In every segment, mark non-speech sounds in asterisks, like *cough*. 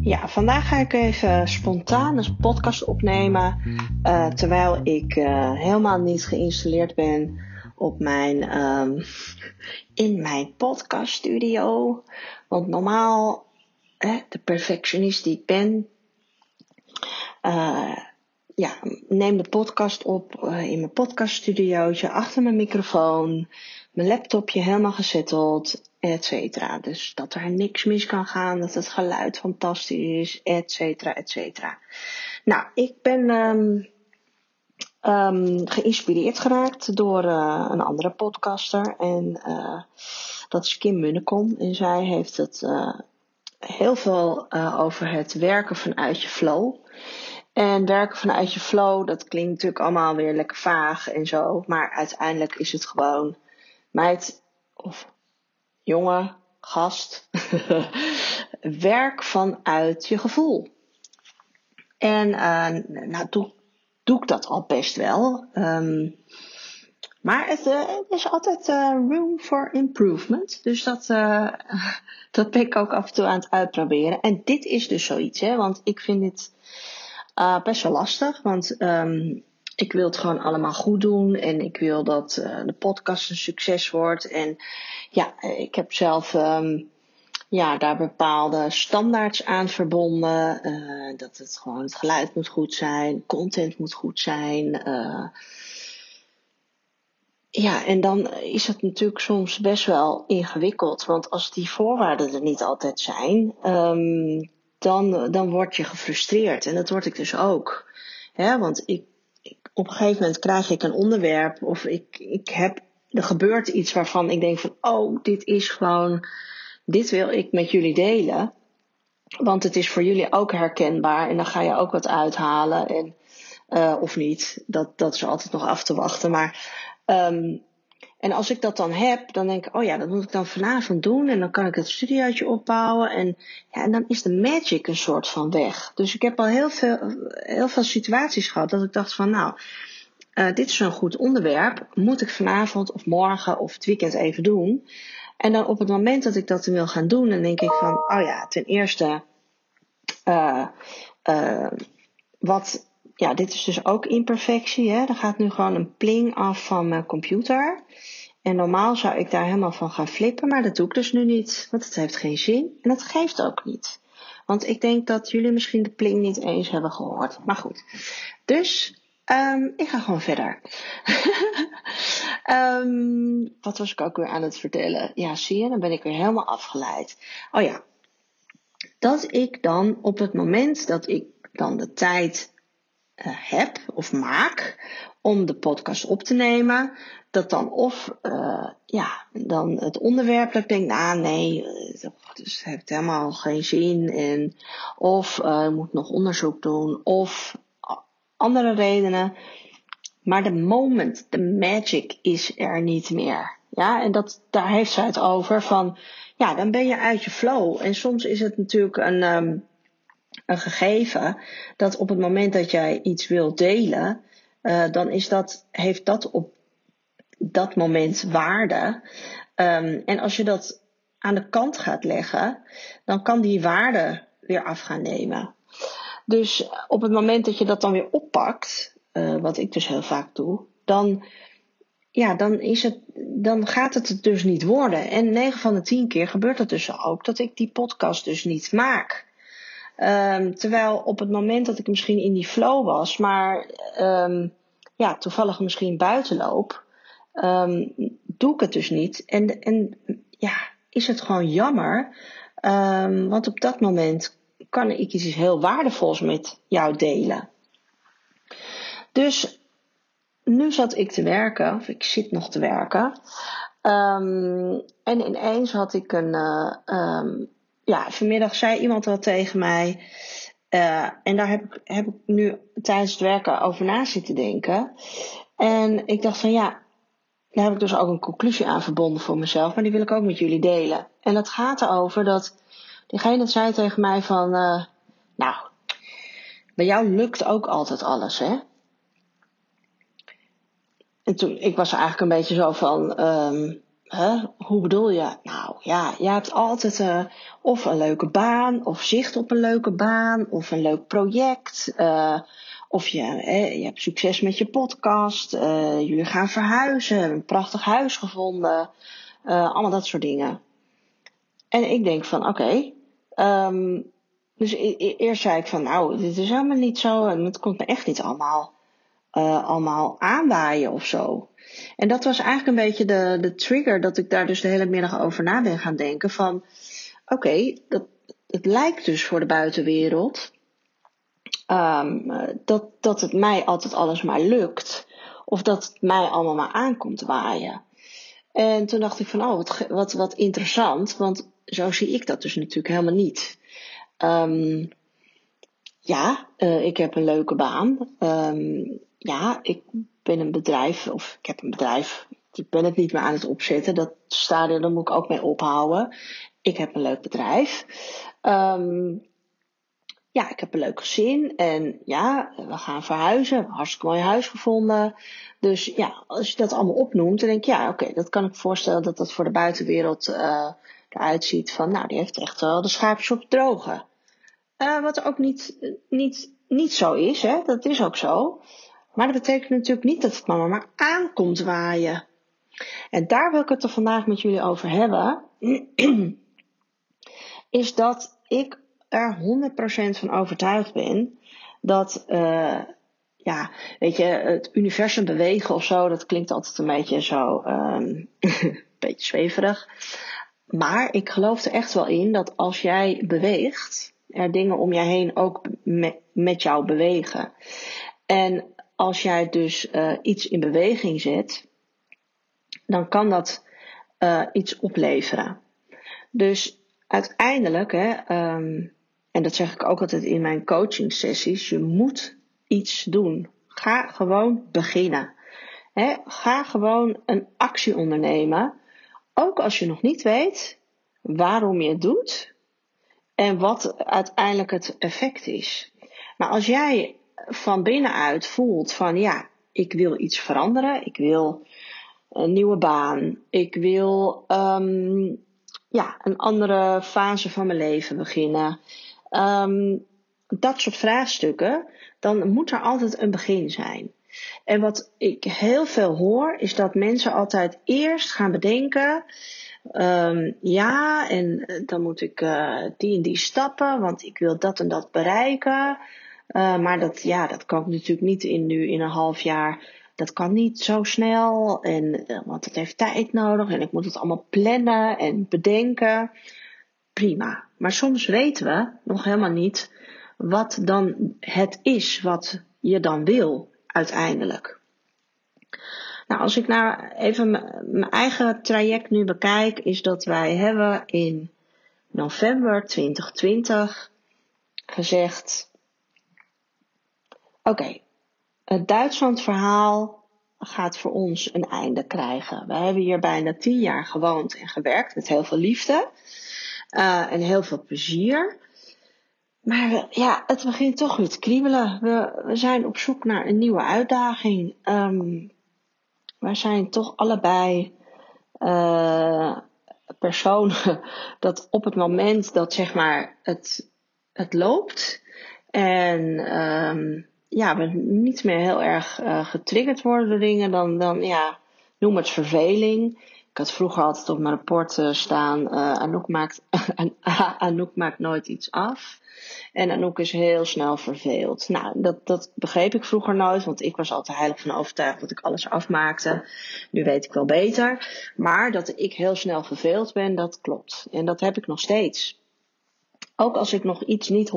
Ja, vandaag ga ik even spontaan een podcast opnemen. Uh, terwijl ik uh, helemaal niet geïnstalleerd ben op mijn, um, *laughs* in mijn podcaststudio. Want normaal, hè, de perfectionist die ik ben, uh, ja, neem de podcast op in mijn podcaststudiootje achter mijn microfoon. Mijn laptopje helemaal gezetteld et cetera. Dus dat er niks mis kan gaan, dat het geluid fantastisch is, et cetera, et cetera. Nou, ik ben um, um, geïnspireerd geraakt door uh, een andere podcaster. En uh, dat is Kim Munnekom. En zij heeft het uh, heel veel over het werken vanuit je flow. En werken vanuit je flow, dat klinkt natuurlijk allemaal weer lekker vaag en zo. Maar uiteindelijk is het gewoon, meid, of jongen, gast, *laughs* werk vanuit je gevoel. En uh, nou doe, doe ik dat al best wel. Um, maar het, uh, is altijd uh, room for improvement. Dus dat, *laughs* dat ben ik ook af en toe aan het uitproberen. En dit is dus zoiets, hè, want ik vind dit best wel lastig. Want um, ik wil het gewoon allemaal goed doen en ik wil dat uh, de podcast een succes wordt. En ja, ik heb zelf um, ja, daar bepaalde standaards aan verbonden. Uh, dat het gewoon het geluid moet goed zijn, content moet goed zijn. Uh, ja, en dan is het natuurlijk soms best wel ingewikkeld. Want als die voorwaarden er niet altijd zijn, um, dan, dan word je gefrustreerd. En dat word ik dus ook. Ja, want ik op een gegeven moment krijg ik een onderwerp of ik, ik heb, er gebeurt iets waarvan ik denk van, oh, dit is gewoon, dit wil ik met jullie delen. Want het is voor jullie ook herkenbaar en dan ga je ook wat uithalen en, uh, of niet. Dat, dat is altijd nog af te wachten. Maar um, en als ik dat dan heb, dan denk ik, oh ja, dat moet ik dan vanavond doen. En dan kan ik het studiootje opbouwen. En, ja, en dan is de magic een soort van weg. Dus ik heb al heel veel, heel veel situaties gehad dat ik dacht van, nou, uh, dit is een goed onderwerp. Moet ik vanavond of morgen of het weekend even doen. En dan op het moment dat ik dat wil gaan doen, dan denk ik van, oh ja, ten eerste, uh, uh, wat, ja, dit is dus ook imperfectie. Hè? Er gaat nu gewoon een pling af van mijn computer. En normaal zou ik daar helemaal van gaan flippen, maar dat doe ik dus nu niet. Want het heeft geen zin en het geeft ook niet. Want ik denk dat jullie misschien de pling niet eens hebben gehoord. Maar goed. Dus um, ik ga gewoon verder. um, *laughs* wat was ik ook weer aan het vertellen? Ja, zie je, dan ben ik weer helemaal afgeleid. Oh ja. Dat ik dan op het moment dat ik dan de tijd heb of maak om de podcast op te nemen, dat dan of uh, ja, dan het onderwerp dat ik denk, nou nee, dat dus heeft helemaal geen zin en of uh, moet nog onderzoek doen of andere redenen. Maar de moment, de magic is er niet meer. Ja, en dat, daar heeft zij het over van, ja, dan ben je uit je flow. En soms is het natuurlijk een, um, een gegeven dat op het moment dat jij iets wilt delen, uh, dan is dat, heeft dat op dat moment waarde. Um, en als je dat aan de kant gaat leggen, dan kan die waarde weer af gaan nemen. Dus op het moment dat je dat dan weer oppakt, uh, wat ik dus heel vaak doe, dan, ja, dan, is het, dan gaat het het dus niet worden. En 9 van de 10 keer gebeurt het dus ook dat ik die podcast dus niet maak. Um, terwijl op het moment dat ik misschien in die flow was, maar um, ja, toevallig misschien buiten loop, um, doe ik het dus niet. En, en ja, is het gewoon jammer. Want op dat moment kan ik iets heel waardevols met jou delen. Dus nu zat ik te werken, of ik zit nog te werken. En ineens had ik een. Uh, ja, vanmiddag zei iemand wat tegen mij. Uh, en daar heb ik, heb ik nu tijdens het werken over na zitten denken. En ik dacht van ja, daar heb ik dus ook een conclusie aan verbonden voor mezelf, maar die wil ik ook met jullie delen. En dat gaat erover dat diegene zei tegen mij van, uh, nou, bij jou lukt ook altijd alles, hè? En toen, ik was eigenlijk een beetje zo van, um, hoe bedoel je? Nou ja, je hebt altijd uh, of een leuke baan, of zicht op een leuke baan, of een leuk project. Uh, of je, je hebt succes met je podcast, uh, jullie gaan verhuizen, een prachtig huis gevonden. allemaal dat soort dingen. En ik denk van oké. Um, dus eerst zei ik van nou, dit is helemaal niet zo en het komt me echt niet allemaal, allemaal aanwaaien of zo. En dat was eigenlijk een beetje de, de trigger dat ik daar dus de hele middag over na ben gaan denken. Van oké, dat het lijkt dus voor de buitenwereld um, dat, dat het mij altijd alles maar lukt. Of dat het mij allemaal maar aankomt waaien. En toen dacht ik van, oh, wat, wat, wat interessant. Want zo zie ik dat dus natuurlijk helemaal niet. Um, ja, uh, ik heb een leuke baan. Um, ja, ik ben een bedrijf, of ik heb een bedrijf, ik ben het niet meer aan het opzetten. Dat stadium, daar moet ik ook mee ophouden. Ik heb een leuk bedrijf. Um, ja, ik heb een leuk gezin. En ja, we gaan verhuizen. Hartstikke mooi huis gevonden. Dus ja, als je dat allemaal opnoemt, dan denk je, ja, oké, dat kan ik voorstellen dat dat voor de buitenwereld uh, eruit ziet van, nou, die heeft echt wel de schaapjes op drogen. Uh, wat ook niet, niet, niet zo is, hè. Dat is ook zo. Maar dat betekent natuurlijk niet dat het mama maar aankomt waaien. En daar wil ik het er vandaag met jullie over hebben. *clears throat* Is dat ik er 100% van overtuigd ben dat, uh, ja, weet je, het universum bewegen of zo, dat klinkt altijd een beetje zo, een *laughs* beetje zweverig. Maar ik geloof er echt wel in dat als jij beweegt, er dingen om je heen ook met jou bewegen. En als jij dus uh, iets in beweging zet, dan kan dat uh, iets opleveren. Dus uiteindelijk, hè, um, en dat zeg ik ook altijd in mijn coaching sessies, je moet iets doen. Ga gewoon beginnen. Ga gewoon een actie ondernemen. Ook als je nog niet weet waarom je het doet en wat uiteindelijk het effect is. Maar als jij van binnenuit voelt van ja, ik wil iets veranderen, ik wil een nieuwe baan, ik wil um, ja, een andere fase van mijn leven beginnen, um, dat soort vraagstukken, dan moet er altijd een begin zijn. En wat ik heel veel hoor, is dat mensen altijd eerst gaan bedenken. Um, ja, en dan moet ik uh, die en die stappen, want ik wil dat en dat bereiken. Uh, maar dat, ja, dat kan ik natuurlijk niet in nu in een half jaar. Dat kan niet zo snel. En, uh, want het heeft tijd nodig. En ik moet het allemaal plannen en bedenken. Prima. Maar soms weten we nog helemaal niet wat dan het is wat je dan wil uiteindelijk. Nou, als ik nou even mijn eigen traject nu bekijk, is dat wij hebben in november 2020 gezegd Oké, het Duitsland-verhaal gaat voor ons een einde krijgen. We hebben hier bijna tien jaar gewoond en gewerkt met heel veel liefde uh, en heel veel plezier. Maar ja, het begint toch weer te kriebelen. We, zijn op zoek naar een nieuwe uitdaging. Um, we zijn toch allebei uh, personen *laughs* dat op het moment dat zeg maar het, het loopt en um, ja, we niet meer heel erg uh, getriggerd worden door dingen, dan, dan ja, noem het verveling. Ik had vroeger altijd op mijn rapport uh, staan, uh, Anouk, maakt, *laughs* *laughs* Anouk maakt nooit iets af. En Anouk is heel snel verveeld. Nou, dat, dat begreep ik vroeger nooit, want ik was altijd heilig van overtuigd dat ik alles afmaakte. Nu weet ik wel beter. Maar dat ik heel snel verveeld ben, dat klopt. En dat heb ik nog steeds. Ook als ik nog iets niet 100%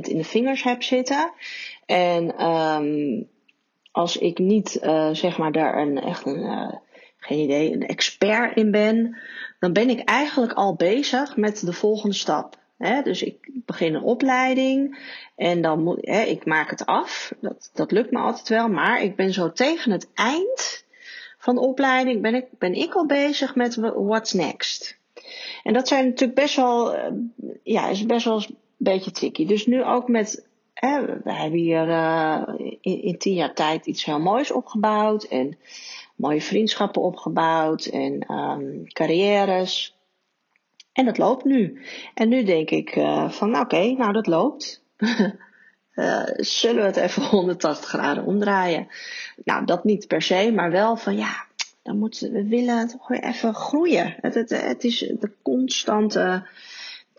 in de vingers heb zitten. En um, als ik niet uh, zeg maar daar een echt een, uh, geen idee, een expert in ben, dan ben ik eigenlijk al bezig met de volgende stap. He, dus ik begin een opleiding en dan moet he, ik maak het af. Dat, dat lukt me altijd wel, maar ik ben zo tegen het eind van de opleiding ben ik, ben ik al bezig met what's next. En dat zijn natuurlijk best wel, uh, ja, is best wel een beetje tricky. Dus nu ook met we hebben hier uh, in, tien jaar tijd iets heel moois opgebouwd. En mooie vriendschappen opgebouwd en um, carrières. En dat loopt nu. En nu denk ik uh, van oké, nou dat loopt. uh, *laughs* zullen we het even *laughs* 180 graden omdraaien? Nou, dat niet per se, maar wel van ja, dan moeten we willen toch weer even groeien. Het, het, het is de constante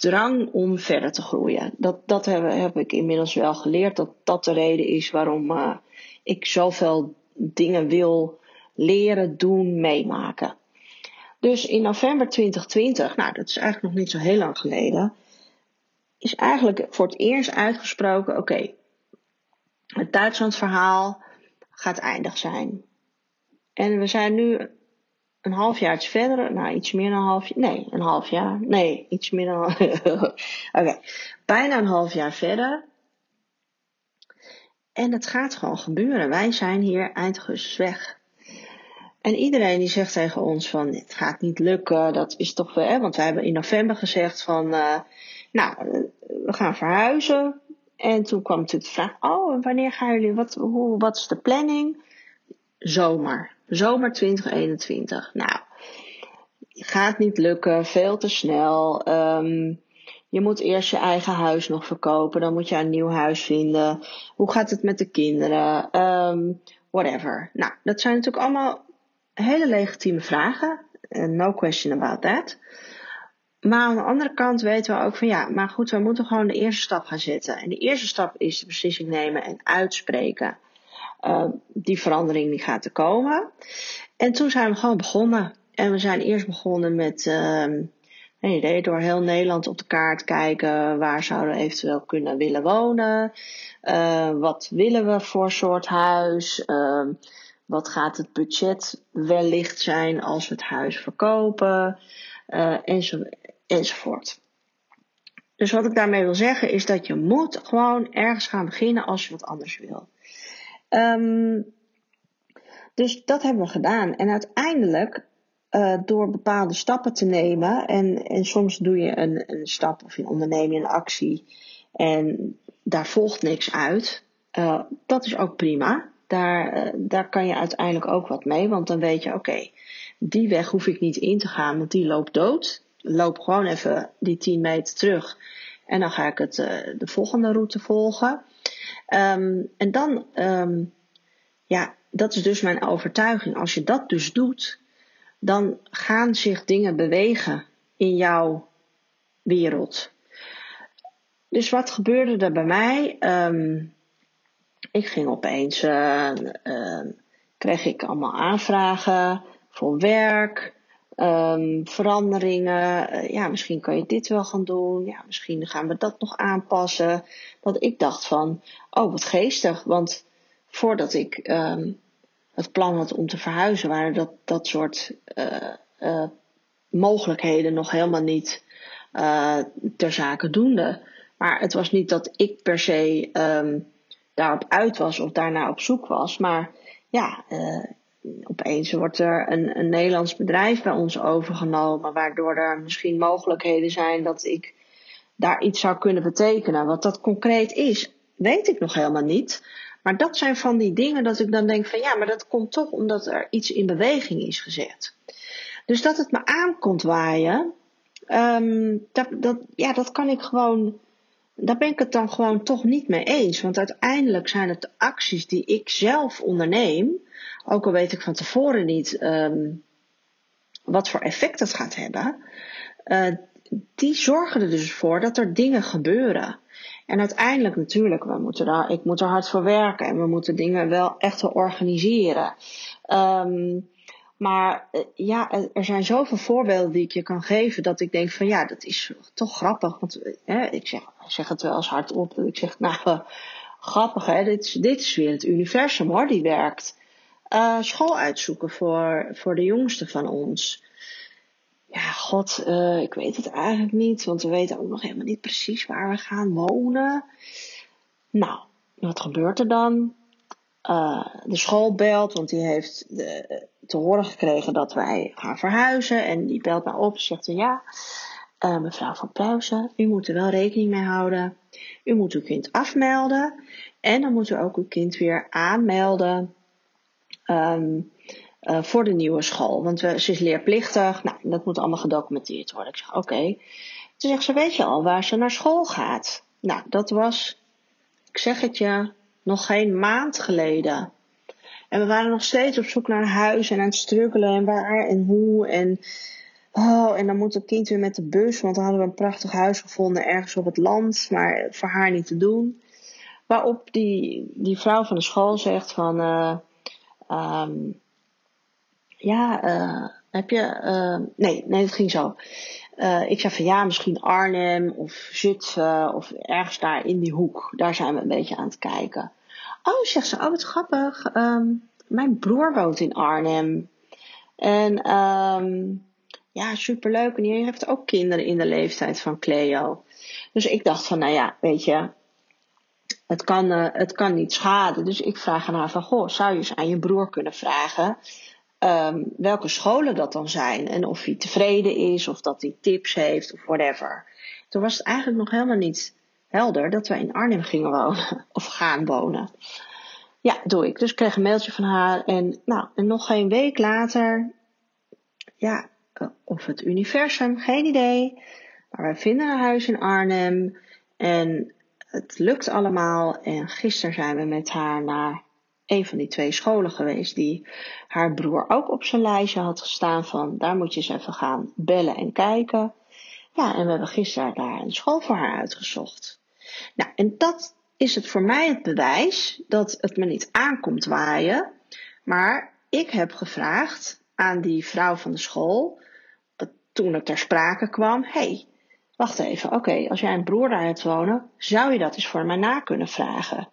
drang om verder te groeien. Dat, dat heb, ik inmiddels wel geleerd. Dat dat de reden is waarom uh, ik zoveel dingen wil leren, doen, meemaken. Dus in november 2020, nou dat is eigenlijk nog niet zo heel lang geleden, is eigenlijk voor het eerst uitgesproken: oké, het Duitsland verhaal gaat eindig zijn. En we zijn nu een half jaar verder, nou iets meer dan een half jaar, nee, een half jaar, nee, iets meer dan, *laughs* oké, bijna een half jaar verder. En het gaat gewoon gebeuren. Wij zijn hier eind augustus weg. En iedereen die zegt tegen ons van het gaat niet lukken, dat is toch wel, hè, want wij hebben in november gezegd van, uh, nou, we gaan verhuizen. En toen kwam natuurlijk de vraag, oh, wanneer gaan jullie, wat, hoe, wat is de planning? Zomer. Zomer 2021. Nou, gaat niet lukken, veel te snel. Um, je moet eerst je eigen huis nog verkopen, dan moet je een nieuw huis vinden. Hoe gaat het met de kinderen? Um, whatever. Nou, dat zijn natuurlijk allemaal hele legitieme vragen. No question about that. Maar aan de andere kant weten we ook van ja, maar goed, we moeten gewoon de eerste stap gaan zetten. En de eerste stap is de beslissing nemen en uitspreken. Uh, die verandering die gaat er komen. En toen zijn we gewoon begonnen. En we zijn eerst begonnen met een idee door heel Nederland op de kaart kijken. Waar zouden we eventueel kunnen willen wonen? Uh, wat willen we voor soort huis? Wat gaat het budget wellicht zijn als we het huis verkopen? Uh, enzo, enzovoort. Dus wat ik daarmee wil zeggen is dat je moet gewoon ergens gaan beginnen als je wat anders wil. Um, dus dat hebben we gedaan. En uiteindelijk, uh, door bepaalde stappen te nemen, en, en soms doe je een, een stap of je onderneem je een actie en daar volgt niks uit, uh, dat is ook prima. Daar, uh, daar kan je uiteindelijk ook wat mee, want dan weet je, oké, die weg hoef ik niet in te gaan, want die loopt dood. Loop gewoon even die 10 meter terug en dan ga ik het, de volgende route volgen. Um, en dan, um, ja, dat is dus mijn overtuiging. Als je dat dus doet, dan gaan zich dingen bewegen in jouw wereld. Dus wat gebeurde er bij mij? Um, ik ging opeens, uh, kreeg ik allemaal aanvragen voor werk, um, veranderingen. Uh, ja, misschien kan je dit wel gaan doen. Ja, misschien gaan we dat nog aanpassen. Dat ik dacht van, oh wat geestig. Want voordat ik um, het plan had om te verhuizen, waren dat, dat soort uh, mogelijkheden nog helemaal niet ter zake doende. Maar het was niet dat ik per se um, daarop uit was of daarna op zoek was. Maar ja, opeens wordt er een, een Nederlands bedrijf bij ons overgenomen, waardoor er misschien mogelijkheden zijn dat ik daar iets zou kunnen betekenen. Wat dat concreet is, weet ik nog helemaal niet. Maar dat zijn van die dingen dat ik dan denk van ja, maar dat komt toch omdat er iets in beweging is gezet. Dus dat het me aankomt waaien, um, dat, dat, ja, dat kan ik gewoon, daar ben ik het dan gewoon toch niet mee eens. Want uiteindelijk zijn het de acties die ik zelf onderneem, ook al weet ik van tevoren niet um, wat voor effect het gaat hebben, uh, die zorgen er dus voor dat er dingen gebeuren. En uiteindelijk natuurlijk, we moeten daar, ik moet er hard voor werken en we moeten dingen wel echt wel organiseren. Um, maar uh, ja, er zijn zoveel voorbeelden die ik je kan geven dat ik denk van ja, dat is toch grappig. Want uh, ik, zeg, zeg het wel eens hardop. Ik zeg, nou, *laughs* grappig hè, dit is, dit is weer het universum hoor, die werkt. Uh, school uitzoeken voor, voor de jongste van ons. Ja, god, ik weet het eigenlijk niet, want we weten ook nog helemaal niet precies waar we gaan wonen. Nou, wat gebeurt er dan? Uh, de school belt, want die heeft de, te horen gekregen dat wij gaan verhuizen. En die belt mij op en zegt ja, uh, mevrouw van Pluizen, u moet er wel rekening mee houden. U moet uw kind afmelden. En dan moet u ook uw kind weer aanmelden um, uh, voor de nieuwe school. Want we, ze is leerplichtig. Nou, dat moet allemaal gedocumenteerd worden. Ik zeg, oké. Okay. Toen zegt ze, weet je al waar ze naar school gaat? Nou, dat was, ik zeg het je, nog geen maand geleden. En we waren nog steeds op zoek naar een huis en aan het struggelen en waar en hoe. En, oh, en dan moet het kind weer met de bus, want dan hadden we een prachtig huis gevonden ergens op het land, maar voor haar niet te doen. Waarop die, die vrouw van de school zegt van, uh, um, ja, uh, heb je, uh, nee, nee, het ging zo. Uh, ik zei van ja, misschien Arnhem of Zutphen of ergens daar in die hoek. Daar zijn we een beetje aan het kijken. Oh, zegt ze, oh wat grappig. Um, mijn broer woont in Arnhem. En um, ja, superleuk. En die heeft ook kinderen in de leeftijd van Cleo. Dus ik dacht van, nou ja, weet je, het kan, uh, het kan niet schaden. Dus ik vraag aan haar van, goh, zou je eens aan je broer kunnen vragen um, welke scholen dat dan zijn. En of hij tevreden is, of dat hij tips heeft, of whatever. Toen was het eigenlijk nog helemaal niet helder dat we in Arnhem gingen wonen. *laughs* Of gaan wonen. Ja, doe ik. Dus ik kreeg een mailtje van haar. En, nou, en nog geen week later. Ja, of het universum, geen idee. Maar wij vinden een huis in Arnhem. En het lukt allemaal. En gisteren zijn we met haar naar een van die twee scholen geweest die haar broer ook op zijn lijstje had gestaan van daar moet je eens even gaan bellen en kijken. Ja, en we hebben gisteren daar een school voor haar uitgezocht. Nou, en dat is het voor mij het bewijs dat het me niet aankomt waaien. Maar ik heb gevraagd aan die vrouw van de school, toen het ter sprake kwam, hey, wacht even, oké, als jij een broer daar hebt wonen, zou je dat eens voor mij na kunnen vragen?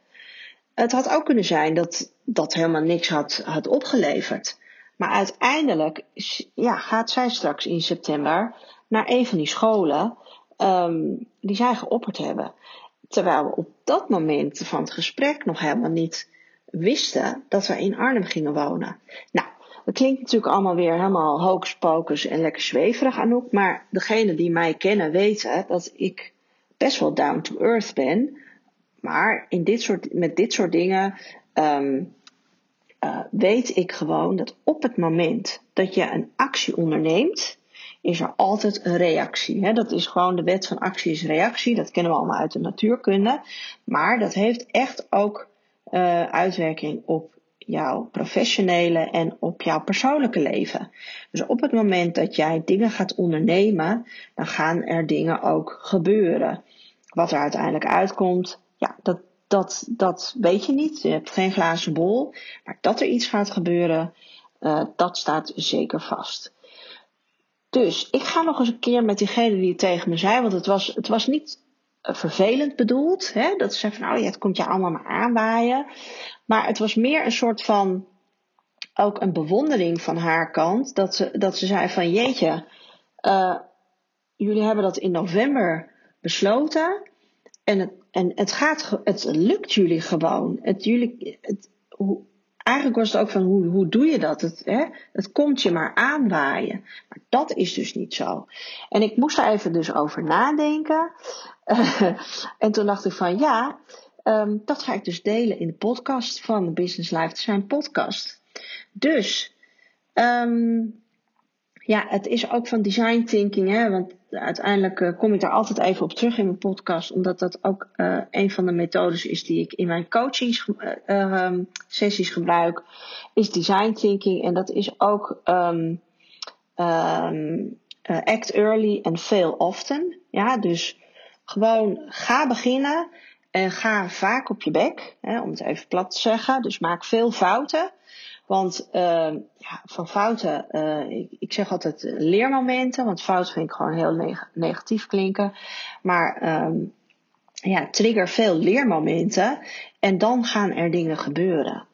Het had ook kunnen zijn dat dat helemaal niks had, had opgeleverd. Maar uiteindelijk ja, gaat zij straks in september naar een van die scholen um, die zij geopperd hebben. Terwijl we op dat moment van het gesprek nog helemaal niet wisten dat we in Arnhem gingen wonen. Nou, dat klinkt natuurlijk allemaal weer helemaal hocus pocus en lekker zweverig Anouk. Maar degenen die mij kennen weten dat ik best wel down to earth ben. Maar in dit soort, met dit soort dingen um, uh, weet ik gewoon dat op het moment dat je een actie onderneemt, is er altijd een reactie. Hè? Dat is gewoon de wet van actie is reactie. Dat kennen we allemaal uit de natuurkunde. Maar dat heeft echt ook uh, uitwerking op jouw professionele en op jouw persoonlijke leven. Dus op het moment dat jij dingen gaat ondernemen, dan gaan er dingen ook gebeuren. Wat er uiteindelijk uitkomt, ja, dat, dat, dat weet je niet. Je hebt geen glazen bol. Maar dat er iets gaat gebeuren, uh, dat staat zeker vast. Dus ik ga nog eens een keer met diegene die het tegen me zei, want het was, het was niet eh, vervelend bedoeld. Hè? Dat ze zei van, oh ja, het komt je allemaal maar aanwaaien. Maar het was meer een soort van, ook een bewondering van haar kant. Dat ze, dat ze zei van, jeetje, uh, jullie hebben dat in november besloten. En het, en het gaat, het lukt jullie gewoon. Het, jullie, het, hoe, eigenlijk was het ook van hoe, hoe doe je dat? Het, hè? het komt je maar aanwaaien. Maar dat is dus niet zo. En ik moest er even dus over nadenken. *laughs* en toen dacht ik van ja, um, dat ga ik dus delen in de podcast van Business Life Design podcast. Dus um, ja, het is ook van design thinking, hè, want uiteindelijk uh, kom ik daar altijd even op terug in mijn podcast, omdat dat ook uh, een van de methodes is die ik in mijn coaching uh, sessies gebruik, is design thinking. En dat is ook um, um, act early and fail often. Ja, dus gewoon ga beginnen en ga vaak op je bek, hè, om het even plat te zeggen. Dus maak veel fouten. Want uh, ja, van fouten, uh, ik, ik, zeg altijd leermomenten, want fout vind ik gewoon heel neg negatief klinken. Maar um, ja, trigger veel leermomenten en dan gaan er dingen gebeuren.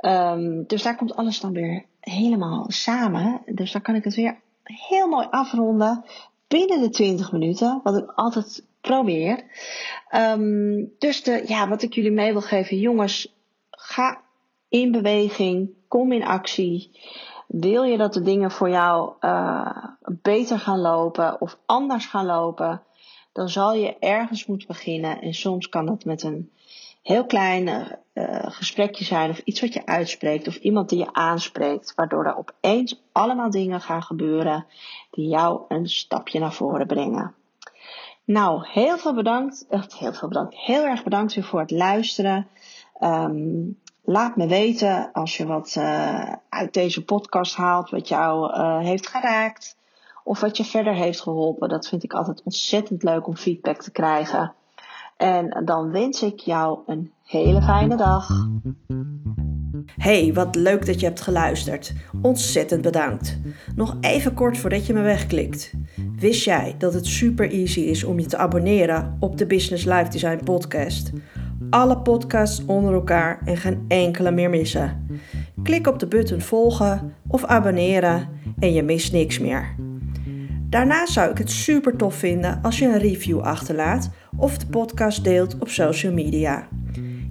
Um, dus daar komt alles dan weer helemaal samen. Dus dan kan ik het weer heel mooi afronden binnen de 20 minuten, wat ik altijd probeer. Dus de, ja, wat ik jullie mee wil geven, jongens, ga in beweging, kom in actie. Wil je dat de dingen voor jou uh, beter gaan lopen of anders gaan lopen, dan zal je ergens moeten beginnen. En soms kan dat met een heel kleine uh, gesprekje zijn of iets wat je uitspreekt of iemand die je aanspreekt, waardoor er opeens allemaal dingen gaan gebeuren die jou een stapje naar voren brengen. Nou, heel veel bedankt. Heel veel bedankt. Heel erg bedankt weer voor het luisteren. Um, laat me weten als je wat uh, uit deze podcast haalt, wat jou uh, heeft geraakt. Of wat je verder heeft geholpen. Dat vind ik altijd ontzettend leuk om feedback te krijgen. En dan wens ik jou een hele fijne dag. Hey, wat leuk dat je hebt geluisterd. Ontzettend bedankt. Nog even kort voordat je me wegklikt. Wist jij dat het super easy is om je te abonneren op de Business Life Design podcast? Alle podcasts onder elkaar en geen enkele meer missen. Klik op de button volgen of abonneren en je mist niks meer. Daarna zou ik het super tof vinden als je een review achterlaat of de podcast deelt op social media.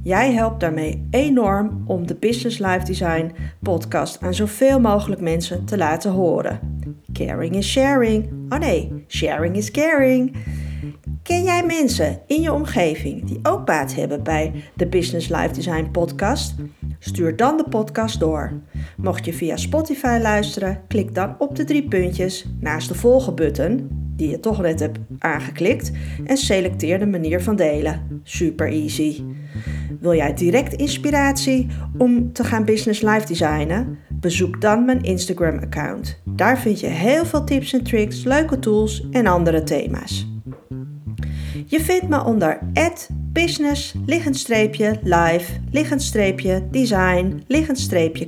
Jij helpt daarmee enorm om de Business Life Design podcast aan zoveel mogelijk mensen te laten horen. Caring is sharing. Oh nee, sharing is caring. Ken jij mensen in je omgeving die ook baat hebben bij de Business Life Design podcast? Stuur dan de podcast door. Mocht je via Spotify luisteren, klik dan op de drie puntjes naast de volgen button, die je toch net hebt aangeklikt, en selecteer de manier van delen. Super easy. Wil jij direct inspiratie om te gaan business life designen? Bezoek dan mijn Instagram account. Daar vind je heel veel tips en tricks, leuke tools en andere thema's. Je vindt me onder business, live, design,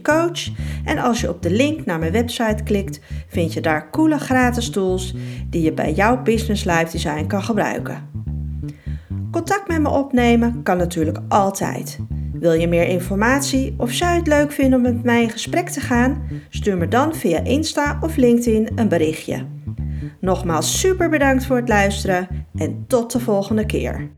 coach. En als je op de link naar mijn website klikt, vind je daar coole gratis tools die je bij jouw business live design kan gebruiken. Contact met me opnemen kan natuurlijk altijd. Wil je meer informatie of zou je het leuk vinden om met mij in gesprek te gaan? Stuur me dan via Insta of LinkedIn een berichtje. Nogmaals super bedankt voor het luisteren en tot de volgende keer.